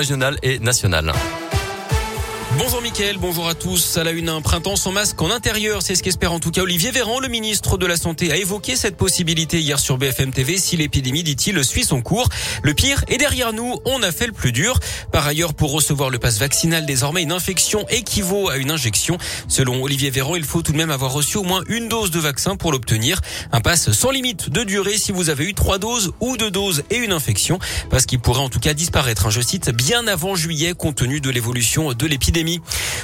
régional et national. Bonjour Mickaël, bonjour à tous. À la une, un printemps sans masque en intérieur, c'est ce qu'espère en tout cas Olivier Véran. Le ministre de la Santé a évoqué cette possibilité hier sur BFM TV si l'épidémie, dit-il, suit son cours. Le pire est derrière nous, on a fait le plus dur. Par ailleurs, pour recevoir le passe vaccinal, désormais, une infection équivaut à une injection. Selon Olivier Véran, il faut tout de même avoir reçu au moins une dose de vaccin pour l'obtenir. Un passe sans limite de durée si vous avez eu trois doses ou deux doses et une infection, parce qu'il pourrait en tout cas disparaître, hein, je cite, bien avant juillet compte tenu de l'évolution de l'épidémie.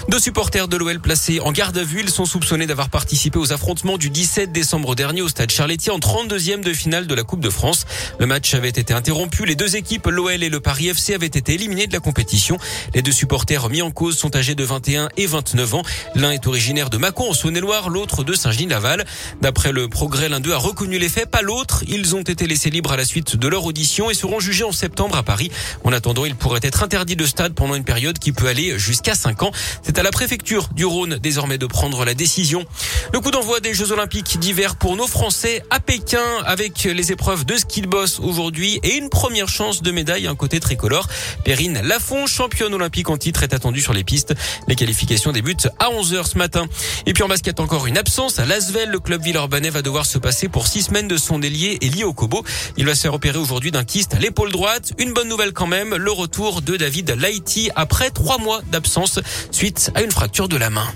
Deux supporters de l'OL placés en garde à vue, sont soupçonnés d'avoir participé aux affrontements du 17 décembre dernier au stade Charletti en 32e de finale de la Coupe de France. Le match avait été interrompu. Les deux équipes, l'OL et le Paris FC, avaient été éliminés de la compétition. Les deux supporters mis en cause sont âgés de 21 et 29 ans. L'un est originaire de Mâcon en Saône-et-Loire, l'autre de Saint-Genis-Laval. D'après le progrès, l'un d'eux a reconnu les faits, pas l'autre. Ils ont été laissés libres à la suite de leur audition et seront jugés en septembre à Paris. En attendant, ils pourraient être interdits de stade pendant une période qui peut aller jusqu'à 5 C'est à la préfecture du Rhône désormais de prendre la décision. Le coup d'envoi des Jeux Olympiques d'hiver pour nos Français à Pékin avec les épreuves de ski de boss aujourd'hui et une première chance de médaille, un côté tricolore. Perrine Lafont, championne olympique en titre, est attendue sur les pistes. Les qualifications débutent à 11h ce matin. Et puis en basket, encore une absence. À Lasvel, le club Villeurbanais va devoir se passer pour six semaines de son ailier Eli Okobo. Il va se faire opérer aujourd'hui d'un kyste à l'épaule droite. Une bonne nouvelle quand même, le retour de David Laïti après trois mois d'absence suite à une fracture de la main.